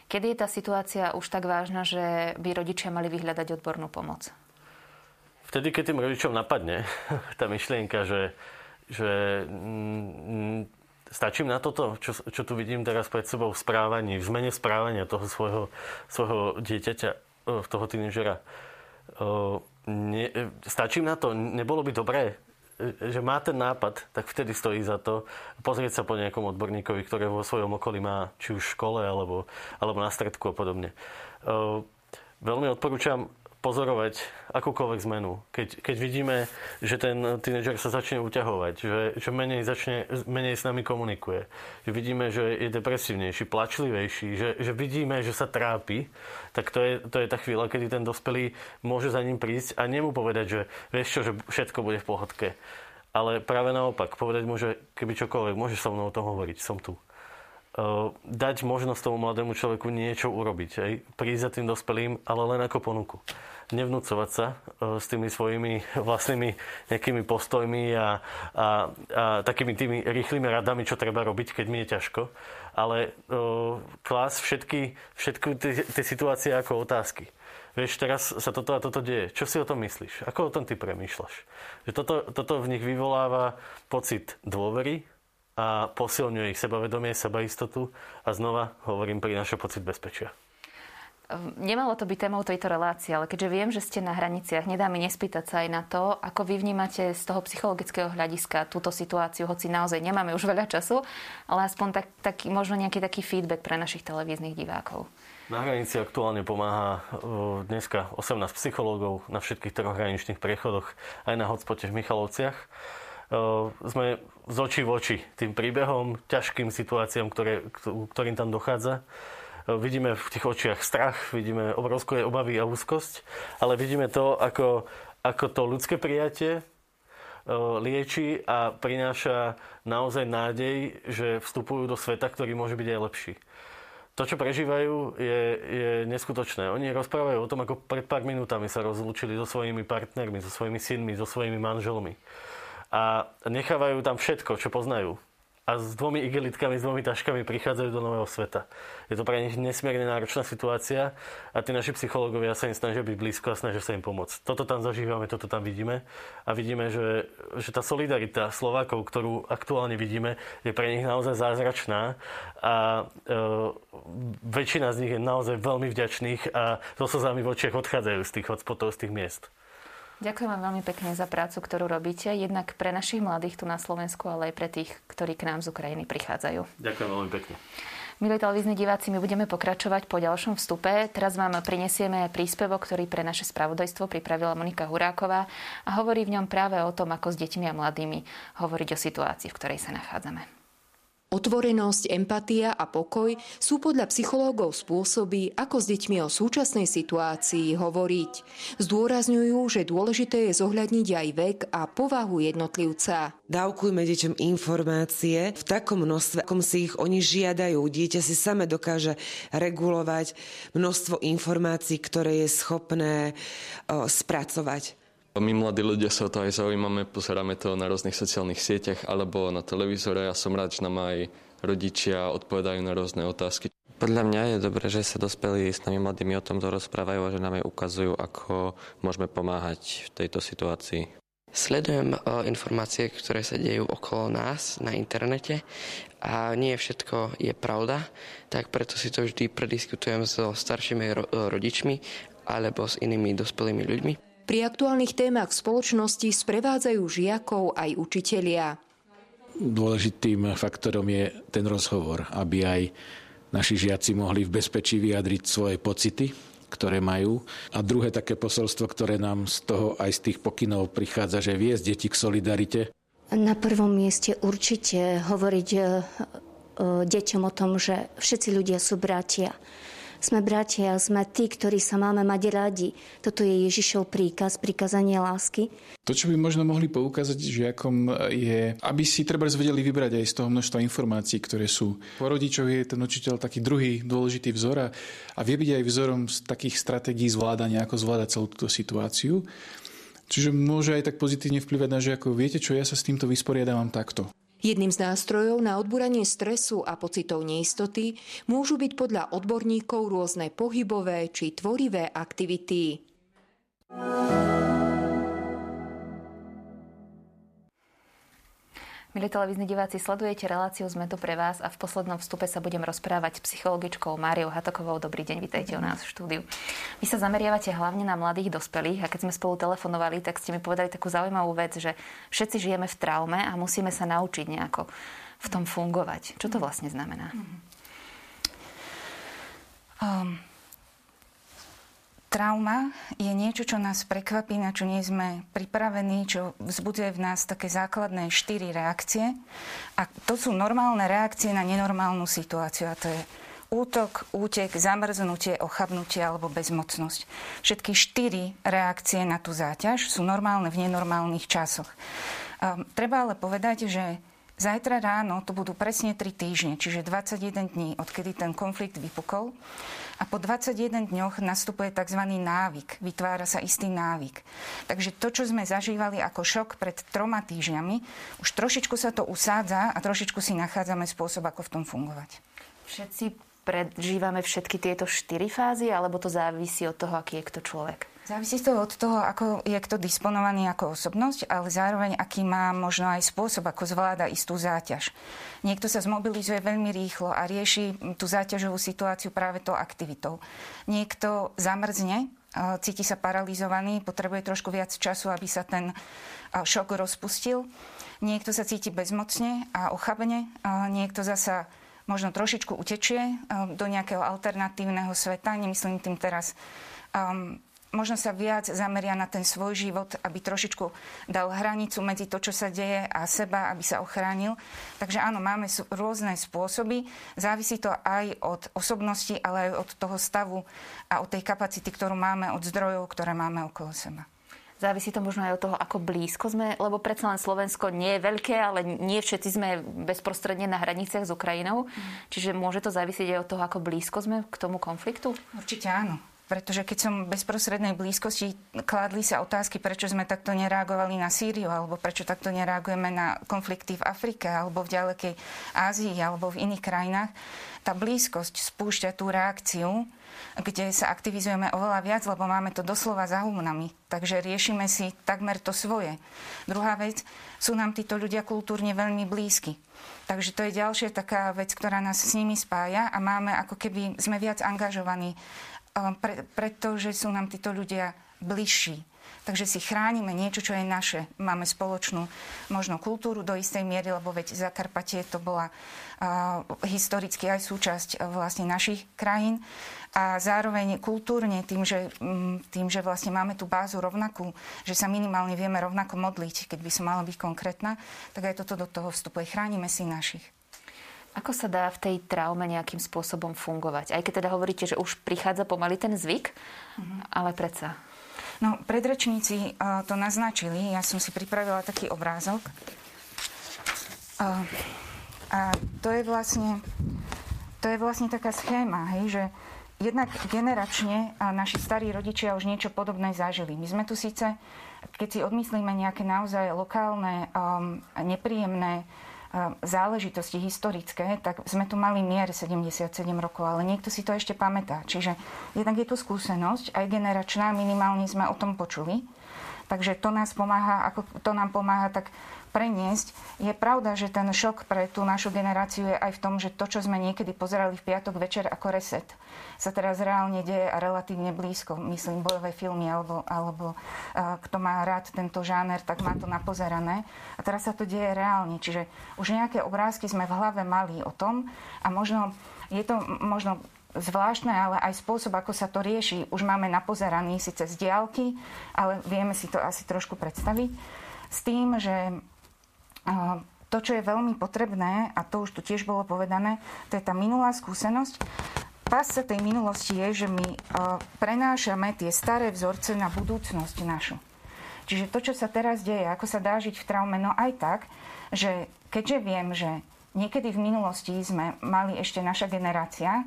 Kedy je tá situácia už tak vážna, že by rodičia mali vyhľadať odbornú pomoc? vtedy, keď tým rodičom napadne tá myšlienka, že, že mm, stačím na toto, čo, čo tu vidím teraz pred sebou v správaní, v zmene správania toho svojho, svojho dieťaťa, toho tínežera. Ne, stačím na to, nebolo by dobré, že má ten nápad, tak vtedy stojí za to pozrieť sa po nejakom odborníkovi, ktorý vo svojom okolí má, či už v škole, alebo, alebo na stredku a podobne. Veľmi odporúčam pozorovať akúkoľvek zmenu. Keď, keď vidíme, že ten tínedžer sa začne uťahovať, že, že menej, začne, menej s nami komunikuje, že vidíme, že je depresívnejší, plačlivejší, že, že vidíme, že sa trápi, tak to je, to je tá chvíľa, kedy ten dospelý môže za ním prísť a nemu povedať, že vieš čo, že všetko bude v pohodke. Ale práve naopak, povedať mu, že keby čokoľvek, môžeš so mnou o tom hovoriť, som tu. Dať možnosť tomu mladému človeku niečo urobiť. Aj? Prísť za tým dospelým, ale len ako ponuku nevnúcovať sa e, s tými svojimi vlastnými nejakými postojmi a, a, a takými tými rýchlymi radami, čo treba robiť, keď mi je ťažko, ale uh, klás všetky, všetky tie situácie ako otázky. Vieš, teraz sa toto a toto deje. Čo si o tom myslíš? Ako o tom ty premýšľaš? Že toto, toto v nich vyvoláva pocit dôvery a posilňuje ich sebavedomie, sebaistotu a znova hovorím, prináša pocit bezpečia. Nemalo to byť témou tejto relácie, ale keďže viem, že ste na hraniciach, nedá mi nespýtať sa aj na to, ako vy vnímate z toho psychologického hľadiska túto situáciu, hoci naozaj nemáme už veľa času, ale aspoň tak, tak, možno nejaký taký feedback pre našich televíznych divákov. Na hranici aktuálne pomáha dneska 18 psychológov na všetkých troch hraničných priechodoch, aj na hotspote v Michalovciach. Sme z očí v oči tým príbehom, ťažkým situáciám, ktoré, ktorým tam dochádza vidíme v tých očiach strach, vidíme obrovské obavy a úzkosť, ale vidíme to ako, ako to ľudské prijatie e, lieči a prináša naozaj nádej, že vstupujú do sveta, ktorý môže byť aj lepší. To, čo prežívajú, je, je neskutočné. Oni rozprávajú o tom, ako pred pár minútami sa rozlúčili so svojimi partnermi, so svojimi synmi, so svojimi manželmi. A nechávajú tam všetko, čo poznajú a s dvomi igelitkami, s dvomi taškami prichádzajú do nového sveta. Je to pre nich nesmierne náročná situácia a tí naši psychológovia sa im snažia byť blízko a snažia sa im pomôcť. Toto tam zažívame, toto tam vidíme a vidíme, že, že tá solidarita Slovákov, ktorú aktuálne vidíme, je pre nich naozaj zázračná a e, väčšina z nich je naozaj veľmi vďačných a so slzami v očiach odchádzajú z tých hotspotov, z tých miest. Ďakujem vám veľmi pekne za prácu, ktorú robíte, jednak pre našich mladých tu na Slovensku, ale aj pre tých, ktorí k nám z Ukrajiny prichádzajú. Ďakujem veľmi pekne. Milí televízni diváci, my budeme pokračovať po ďalšom vstupe. Teraz vám prinesieme príspevok, ktorý pre naše spravodajstvo pripravila Monika Huráková a hovorí v ňom práve o tom, ako s deťmi a mladými hovoriť o situácii, v ktorej sa nachádzame. Otvorenosť, empatia a pokoj sú podľa psychológov spôsoby, ako s deťmi o súčasnej situácii hovoriť. Zdôrazňujú, že dôležité je zohľadniť aj vek a povahu jednotlivca. Dávkujme deťom informácie v takom množstve, akom si ich oni žiadajú. Dieťa si same dokáže regulovať množstvo informácií, ktoré je schopné o, spracovať. My mladí ľudia sa o to aj zaujímame, pozeráme to na rôznych sociálnych sieťach alebo na televízore a som rád, že nám aj rodičia odpovedajú na rôzne otázky. Podľa mňa je dobré, že sa dospelí s nami mladými o tomto rozprávajú a že nám aj ukazujú, ako môžeme pomáhať v tejto situácii. Sledujem informácie, ktoré sa dejú okolo nás na internete a nie všetko je pravda, tak preto si to vždy prediskutujem so staršími rodičmi alebo s inými dospelými ľuďmi. Pri aktuálnych témach spoločnosti sprevádzajú žiakov aj učitelia. Dôležitým faktorom je ten rozhovor, aby aj naši žiaci mohli v bezpečí vyjadriť svoje pocity, ktoré majú. A druhé také posolstvo, ktoré nám z toho aj z tých pokynov prichádza, že viesť deti k solidarite. Na prvom mieste určite hovoriť e, e, deťom o tom, že všetci ľudia sú bratia sme bratia, sme tí, ktorí sa máme mať radi. Toto je Ježišov príkaz, prikazanie lásky. To, čo by možno mohli poukázať žiakom, je, aby si treba vedeli vybrať aj z toho množstva informácií, ktoré sú. Po rodičoch je ten učiteľ taký druhý dôležitý vzor a, a vie byť aj vzorom z takých stratégií zvládania, ako zvládať celú túto situáciu. Čiže môže aj tak pozitívne vplyvať na žiakov. Viete čo, ja sa s týmto vysporiadávam takto. Jedným z nástrojov na odburanie stresu a pocitov neistoty môžu byť podľa odborníkov rôzne pohybové či tvorivé aktivity. Milí televízni diváci, sledujete reláciu Sme tu pre vás a v poslednom vstupe sa budem rozprávať s psychologičkou Máriou Hatokovou. Dobrý deň, vítajte u nás v štúdiu. Vy sa zameriavate hlavne na mladých dospelých a keď sme spolu telefonovali, tak ste mi povedali takú zaujímavú vec, že všetci žijeme v traume a musíme sa naučiť nejako v tom fungovať. Čo to vlastne znamená? Um, trauma je niečo, čo nás prekvapí, na čo nie sme pripravení, čo vzbudzuje v nás také základné štyri reakcie. A to sú normálne reakcie na nenormálnu situáciu. A to je útok, útek, zamrznutie, ochabnutie alebo bezmocnosť. Všetky štyri reakcie na tú záťaž sú normálne v nenormálnych časoch. Um, treba ale povedať, že Zajtra ráno to budú presne 3 týždne, čiže 21 dní, odkedy ten konflikt vypukol. A po 21 dňoch nastupuje tzv. návyk. Vytvára sa istý návyk. Takže to, čo sme zažívali ako šok pred troma týždňami, už trošičku sa to usádza a trošičku si nachádzame spôsob, ako v tom fungovať. Všetci prežívame všetky tieto štyri fázy, alebo to závisí od toho, aký je kto človek? Závisí to od toho, ako je kto disponovaný ako osobnosť, ale zároveň aký má možno aj spôsob, ako zvláda istú záťaž. Niekto sa zmobilizuje veľmi rýchlo a rieši tú záťažovú situáciu práve tou aktivitou. Niekto zamrzne, cíti sa paralizovaný, potrebuje trošku viac času, aby sa ten šok rozpustil. Niekto sa cíti bezmocne a ochabne, niekto zasa možno trošičku utečie do nejakého alternatívneho sveta, nemyslím tým teraz možno sa viac zameria na ten svoj život, aby trošičku dal hranicu medzi to, čo sa deje a seba, aby sa ochránil. Takže áno, máme rôzne spôsoby. Závisí to aj od osobnosti, ale aj od toho stavu a od tej kapacity, ktorú máme, od zdrojov, ktoré máme okolo seba. Závisí to možno aj od toho, ako blízko sme, lebo predsa len Slovensko nie je veľké, ale nie všetci sme bezprostredne na hraniciach s Ukrajinou. Mm. Čiže môže to závisieť aj od toho, ako blízko sme k tomu konfliktu? Určite áno. Pretože keď som v bezprostrednej blízkosti, kládli sa otázky, prečo sme takto nereagovali na Sýriu, alebo prečo takto nereagujeme na konflikty v Afrike, alebo v ďalekej Ázii, alebo v iných krajinách. Tá blízkosť spúšťa tú reakciu, kde sa aktivizujeme oveľa viac, lebo máme to doslova za humnami. Takže riešime si takmer to svoje. Druhá vec, sú nám títo ľudia kultúrne veľmi blízky. Takže to je ďalšia taká vec, ktorá nás s nimi spája a máme ako keby, sme viac angažovaní pre, pretože sú nám títo ľudia bližší. Takže si chránime niečo, čo je naše. Máme spoločnú možno kultúru do istej miery, lebo veď Zakarpatie to bola uh, historicky aj súčasť uh, vlastne našich krajín. A zároveň kultúrne, tým že, um, tým, že vlastne máme tú bázu rovnakú, že sa minimálne vieme rovnako modliť, keď by som mala byť konkrétna, tak aj toto do toho vstupuje. Chránime si našich. Ako sa dá v tej traume nejakým spôsobom fungovať? Aj keď teda hovoríte, že už prichádza pomaly ten zvyk, mm-hmm. ale predsa. No, predrečníci uh, to naznačili. Ja som si pripravila taký obrázok. Uh, a to je vlastne to je vlastne taká schéma, hej, že jednak generačne a naši starí rodičia už niečo podobné zažili. My sme tu síce, keď si odmyslíme nejaké naozaj lokálne, um, nepríjemné záležitosti historické, tak sme tu mali mier 77 rokov, ale niekto si to ešte pamätá. Čiže jednak je tu skúsenosť, aj generačná, minimálne sme o tom počuli. Takže to, nás pomáha, ako to nám pomáha tak preniesť. Je pravda, že ten šok pre tú našu generáciu je aj v tom, že to, čo sme niekedy pozerali v piatok večer ako reset, sa teraz reálne deje a relatívne blízko. Myslím, bojové filmy alebo, alebo uh, kto má rád tento žáner, tak má to napozerané. A teraz sa to deje reálne. Čiže už nejaké obrázky sme v hlave mali o tom a možno je to možno zvláštne, ale aj spôsob, ako sa to rieši, už máme napozeraný síce z diálky, ale vieme si to asi trošku predstaviť. S tým, že to, čo je veľmi potrebné, a to už tu tiež bolo povedané, to je tá minulá skúsenosť. Pásce tej minulosti je, že my prenášame tie staré vzorce na budúcnosť našu. Čiže to, čo sa teraz deje, ako sa dá žiť v traume, no aj tak, že keďže viem, že niekedy v minulosti sme mali ešte naša generácia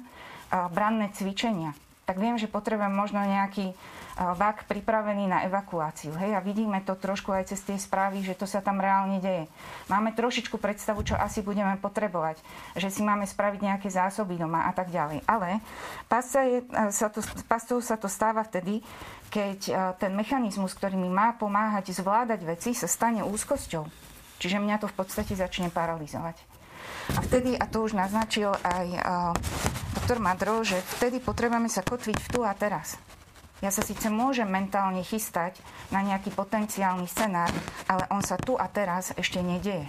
branné cvičenia, tak viem, že potrebujem možno nejaký vak pripravený na evakuáciu. Hej, a vidíme to trošku aj cez tie správy, že to sa tam reálne deje. Máme trošičku predstavu, čo asi budeme potrebovať, že si máme spraviť nejaké zásoby doma a tak ďalej. Ale pasca je, sa to, sa to stáva vtedy, keď ten mechanizmus, ktorý mi má pomáhať zvládať veci, sa stane úzkosťou. Čiže mňa to v podstate začne paralizovať. A vtedy, a to už naznačil aj uh, doktor Madro, že vtedy potrebujeme sa kotviť v tu a teraz. Ja sa síce môžem mentálne chystať na nejaký potenciálny scenár, ale on sa tu a teraz ešte nedieje.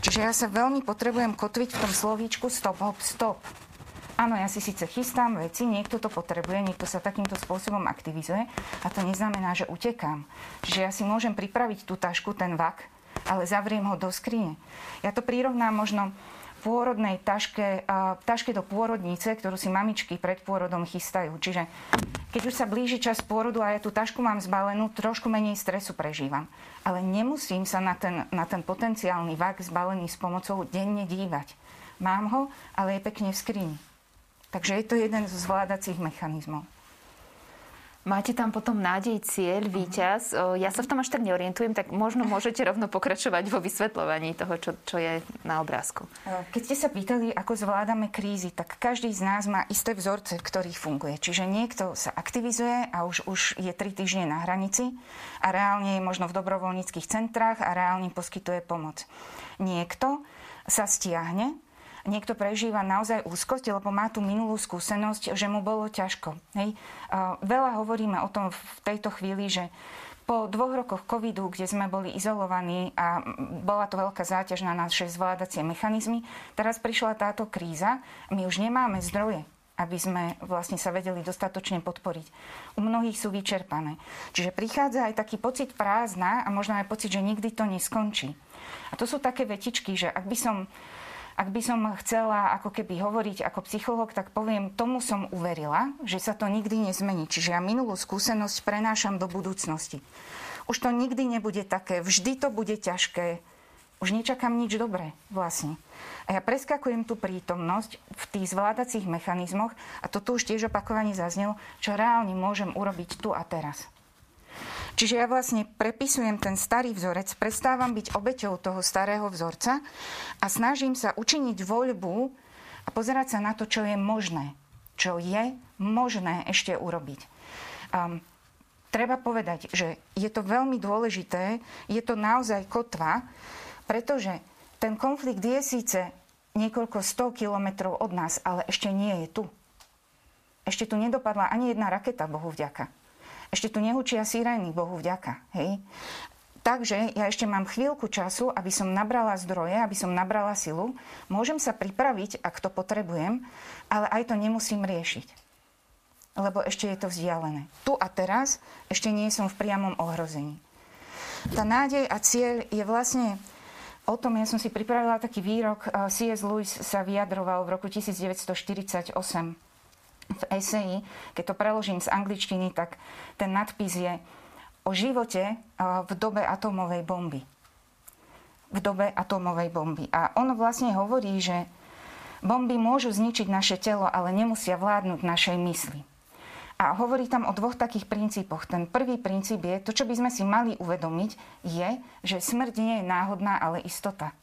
Čiže ja sa veľmi potrebujem kotviť v tom slovíčku stop, hop, stop. Áno, ja si síce chystám veci, niekto to potrebuje, niekto sa takýmto spôsobom aktivizuje a to neznamená, že utekám. Čiže ja si môžem pripraviť tú tašku, ten vak, ale zavriem ho do skrine. Ja to prirovnám možno pôrodnej taške, taške do pôrodnice, ktorú si mamičky pred pôrodom chystajú. Čiže keď už sa blíži čas pôrodu a ja tú tašku mám zbalenú, trošku menej stresu prežívam. Ale nemusím sa na ten, na ten potenciálny vak zbalený s pomocou denne dívať. Mám ho, ale je pekne v skrini. Takže je to jeden zo zvládacích mechanizmov. Máte tam potom nádej, cieľ, víťaz. Ja sa v tom až tak neorientujem, tak možno môžete rovno pokračovať vo vysvetľovaní toho, čo, čo je na obrázku. Keď ste sa pýtali, ako zvládame krízy, tak každý z nás má isté vzorce, v ktorých funguje. Čiže niekto sa aktivizuje a už, už je tri týždne na hranici a reálne je možno v dobrovoľníckých centrách a reálne poskytuje pomoc. Niekto sa stiahne niekto prežíva naozaj úzkosť, lebo má tú minulú skúsenosť, že mu bolo ťažko. Hej. Veľa hovoríme o tom v tejto chvíli, že po dvoch rokoch covidu, kde sme boli izolovaní a bola to veľká záťaž na naše zvládacie mechanizmy, teraz prišla táto kríza my už nemáme zdroje aby sme vlastne sa vedeli dostatočne podporiť. U mnohých sú vyčerpané. Čiže prichádza aj taký pocit prázdna a možno aj pocit, že nikdy to neskončí. A to sú také vetičky, že ak by som ak by som chcela ako keby hovoriť ako psycholog, tak poviem, tomu som uverila, že sa to nikdy nezmení. Čiže ja minulú skúsenosť prenášam do budúcnosti. Už to nikdy nebude také, vždy to bude ťažké, už nečakám nič dobré vlastne. A ja preskakujem tú prítomnosť v tých zvládacích mechanizmoch a toto už tiež opakovane zaznelo, čo reálne môžem urobiť tu a teraz. Čiže ja vlastne prepisujem ten starý vzorec, prestávam byť obeťou toho starého vzorca a snažím sa učiniť voľbu a pozerať sa na to, čo je možné. Čo je možné ešte urobiť. Um, treba povedať, že je to veľmi dôležité, je to naozaj kotva, pretože ten konflikt je síce niekoľko sto kilometrov od nás, ale ešte nie je tu. Ešte tu nedopadla ani jedna raketa, Bohu vďaka. Ešte tu nehučia sirény, Bohu vďaka. Hej? Takže ja ešte mám chvíľku času, aby som nabrala zdroje, aby som nabrala silu. Môžem sa pripraviť, ak to potrebujem, ale aj to nemusím riešiť. Lebo ešte je to vzdialené. Tu a teraz ešte nie som v priamom ohrození. Tá nádej a cieľ je vlastne o tom, ja som si pripravila taký výrok, C.S. Lewis sa vyjadroval v roku 1948 v eseji, keď to preložím z angličtiny, tak ten nadpis je o živote v dobe atómovej bomby. V dobe atómovej bomby. A on vlastne hovorí, že bomby môžu zničiť naše telo, ale nemusia vládnuť našej mysli. A hovorí tam o dvoch takých princípoch. Ten prvý princíp je, to, čo by sme si mali uvedomiť, je, že smrť nie je náhodná, ale istota.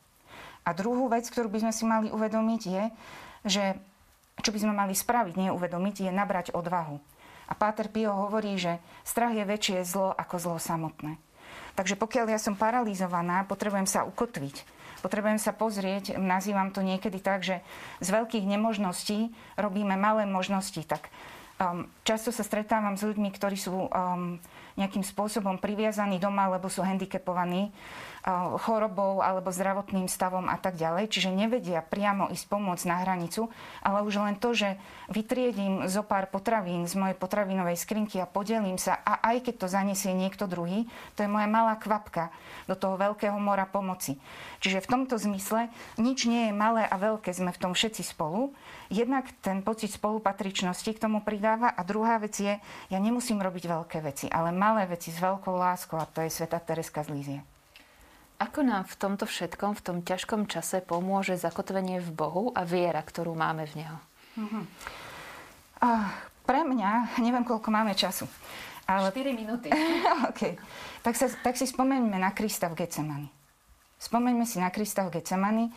A druhú vec, ktorú by sme si mali uvedomiť, je, že čo by sme mali spraviť, nie uvedomiť, je nabrať odvahu. A Páter Pio hovorí, že strach je väčšie zlo ako zlo samotné. Takže pokiaľ ja som paralizovaná, potrebujem sa ukotviť. Potrebujem sa pozrieť, nazývam to niekedy tak, že z veľkých nemožností robíme malé možnosti. Tak um, často sa stretávam s ľuďmi, ktorí sú um, nejakým spôsobom priviazaní doma, lebo sú handicapovaní chorobou alebo zdravotným stavom a tak ďalej. Čiže nevedia priamo ísť pomôcť na hranicu, ale už len to, že vytriedím zo pár potravín z mojej potravinovej skrinky a podelím sa a aj keď to zanesie niekto druhý, to je moja malá kvapka do toho veľkého mora pomoci. Čiže v tomto zmysle nič nie je malé a veľké, sme v tom všetci spolu. Jednak ten pocit spolupatričnosti k tomu pridáva a druhá vec je, ja nemusím robiť veľké veci, ale malé veci s veľkou láskou a to je Sveta Tereska z Lízie. Ako nám v tomto všetkom, v tom ťažkom čase pomôže zakotvenie v Bohu a viera, ktorú máme v Neho? Uh-huh. Uh, pre mňa, neviem, koľko máme času. Ale... 4 minúty. okay. tak, sa, tak si spomeňme na Krista v Getsemani. Spomeňme si na Krista v Getsemani.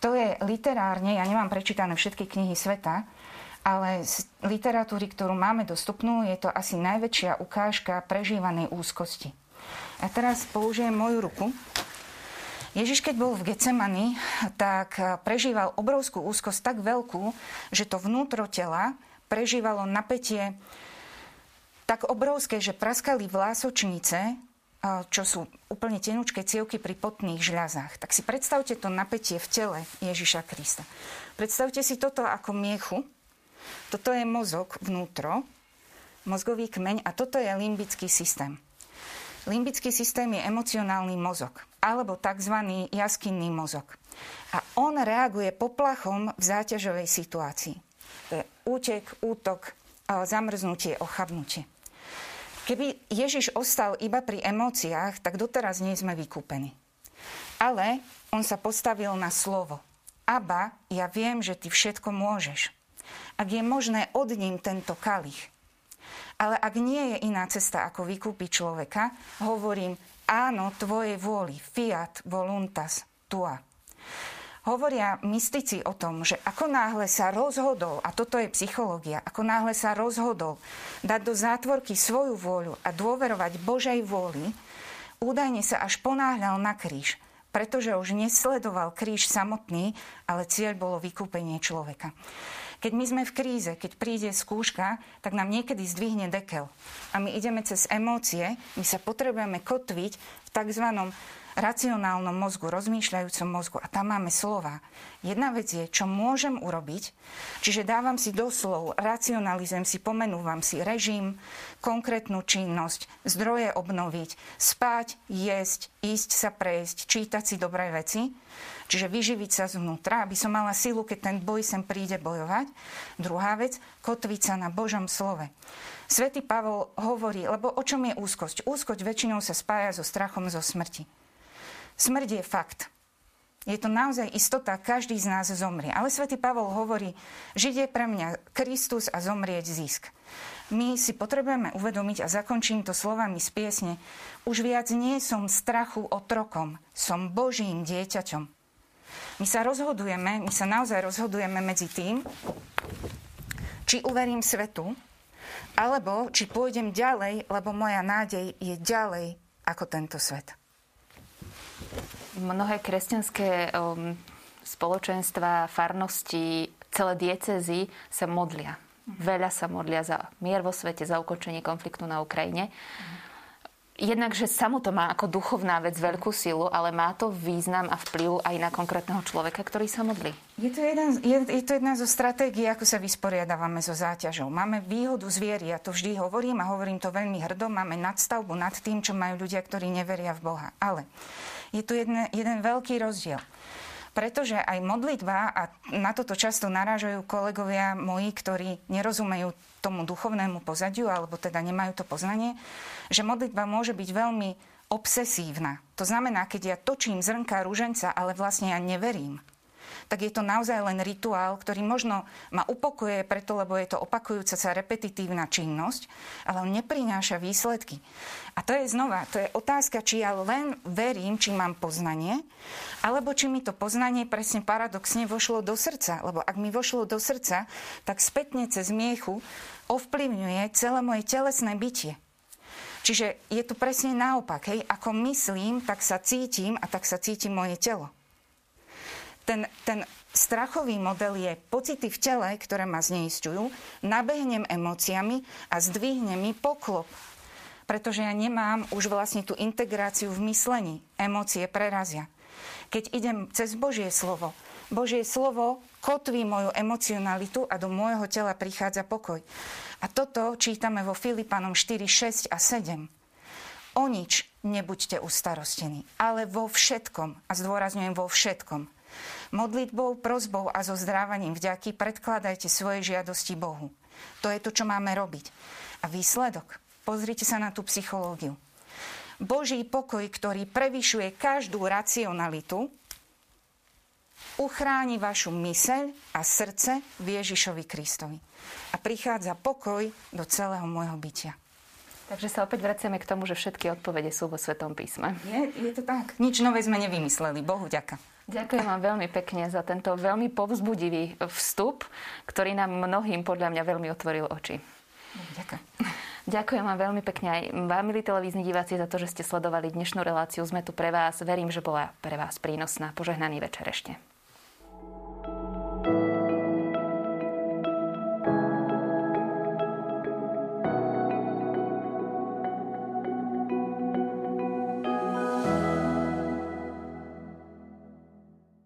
To je literárne, ja nemám prečítané všetky knihy sveta, ale z literatúry, ktorú máme dostupnú, je to asi najväčšia ukážka prežívanej úzkosti. A teraz použijem moju ruku Ježiš, keď bol v Getsemani, tak prežíval obrovskú úzkosť tak veľkú, že to vnútro tela prežívalo napätie tak obrovské, že praskali vlásočnice, čo sú úplne tenučké cievky pri potných žľazách. Tak si predstavte to napätie v tele Ježiša Krista. Predstavte si toto ako miechu. Toto je mozog vnútro, mozgový kmeň a toto je limbický systém. Limbický systém je emocionálny mozog alebo tzv. jaskinný mozog. A on reaguje poplachom v záťažovej situácii. To je útek, útok, zamrznutie, ochabnutie. Keby Ježiš ostal iba pri emóciách, tak doteraz nie sme vykúpení. Ale on sa postavil na slovo. Aba, ja viem, že ty všetko môžeš. Ak je možné od ním tento kalich, ale ak nie je iná cesta, ako vykúpiť človeka, hovorím, áno, tvojej vôli, fiat voluntas tua. Hovoria mystici o tom, že ako náhle sa rozhodol, a toto je psychológia, ako náhle sa rozhodol dať do zátvorky svoju vôľu a dôverovať Božej vôli, údajne sa až ponáhľal na kríž, pretože už nesledoval kríž samotný, ale cieľ bolo vykúpenie človeka. Keď my sme v kríze, keď príde skúška, tak nám niekedy zdvihne dekel. A my ideme cez emócie, my sa potrebujeme kotviť v tzv racionálnom mozgu, rozmýšľajúcom mozgu a tam máme slova. Jedna vec je, čo môžem urobiť, čiže dávam si doslov, racionalizujem si, pomenúvam si režim, konkrétnu činnosť, zdroje obnoviť, spať, jesť, ísť sa prejsť, čítať si dobré veci, čiže vyživiť sa zvnútra, aby som mala silu, keď ten boj sem príde bojovať. Druhá vec, kotviť sa na Božom slove. Svetý Pavol hovorí, lebo o čom je úzkosť? Úzkosť väčšinou sa spája so strachom zo smrti. Smrť je fakt. Je to naozaj istota, každý z nás zomrie. Ale svätý Pavol hovorí, žiť je pre mňa Kristus a zomrieť zisk. My si potrebujeme uvedomiť, a zakončím to slovami z piesne, už viac nie som strachu otrokom, som Božím dieťaťom. My sa rozhodujeme, my sa naozaj rozhodujeme medzi tým, či uverím svetu, alebo či pôjdem ďalej, lebo moja nádej je ďalej ako tento svet. Mnohé kresťanské um, spoločenstva, farnosti, celé diecezy sa modlia. Veľa sa modlia za mier vo svete, za ukončenie konfliktu na Ukrajine. Jednak, že samo to má ako duchovná vec veľkú silu, ale má to význam a vplyv aj na konkrétneho človeka, ktorý sa modlí. Je to, jeden, je, je to jedna zo stratégií, ako sa vysporiadávame so záťažou. Máme výhodu zviery, ja to vždy hovorím a hovorím to veľmi hrdo, máme nadstavbu nad tým, čo majú ľudia, ktorí neveria v Boha. Ale je tu jeden, jeden veľký rozdiel. Pretože aj modlitba, a na toto často narážajú kolegovia moji, ktorí nerozumejú tomu duchovnému pozadiu, alebo teda nemajú to poznanie, že modlitba môže byť veľmi obsesívna. To znamená, keď ja točím zrnka rúženca, ale vlastne ja neverím, tak je to naozaj len rituál, ktorý možno ma upokuje preto, lebo je to opakujúca sa repetitívna činnosť, ale on neprináša výsledky. A to je znova, to je otázka, či ja len verím, či mám poznanie, alebo či mi to poznanie presne paradoxne vošlo do srdca. Lebo ak mi vošlo do srdca, tak spätne cez miechu ovplyvňuje celé moje telesné bytie. Čiže je to presne naopak. Hej? Ako myslím, tak sa cítim a tak sa cíti moje telo. Ten, ten strachový model je pocity v tele, ktoré ma zneistujú, nabehnem emóciami a zdvihne mi poklop pretože ja nemám už vlastne tú integráciu v myslení. Emócie prerazia. Keď idem cez Božie slovo, Božie slovo kotví moju emocionalitu a do môjho tela prichádza pokoj. A toto čítame vo Filipanom 4, 6 a 7. O nič nebuďte ustarostení, ale vo všetkom, a zdôrazňujem vo všetkom, modlitbou, prozbou a so zdrávaním vďaky predkladajte svoje žiadosti Bohu. To je to, čo máme robiť. A výsledok Pozrite sa na tú psychológiu. Boží pokoj, ktorý prevyšuje každú racionalitu, uchráni vašu myseľ a srdce v Ježišovi Kristovi. A prichádza pokoj do celého môjho bytia. Takže sa opäť vraciame k tomu, že všetky odpovede sú vo Svetom písme. Je, je to tak. Nič nové sme nevymysleli. Bohu ďaká. Ďakujem vám veľmi pekne za tento veľmi povzbudivý vstup, ktorý nám mnohým podľa mňa veľmi otvoril oči. Ďakujem. Ďakujem vám veľmi pekne aj vám, milí televízni diváci, za to, že ste sledovali dnešnú reláciu. Sme tu pre vás. Verím, že bola pre vás prínosná. Požehnaný večer ešte.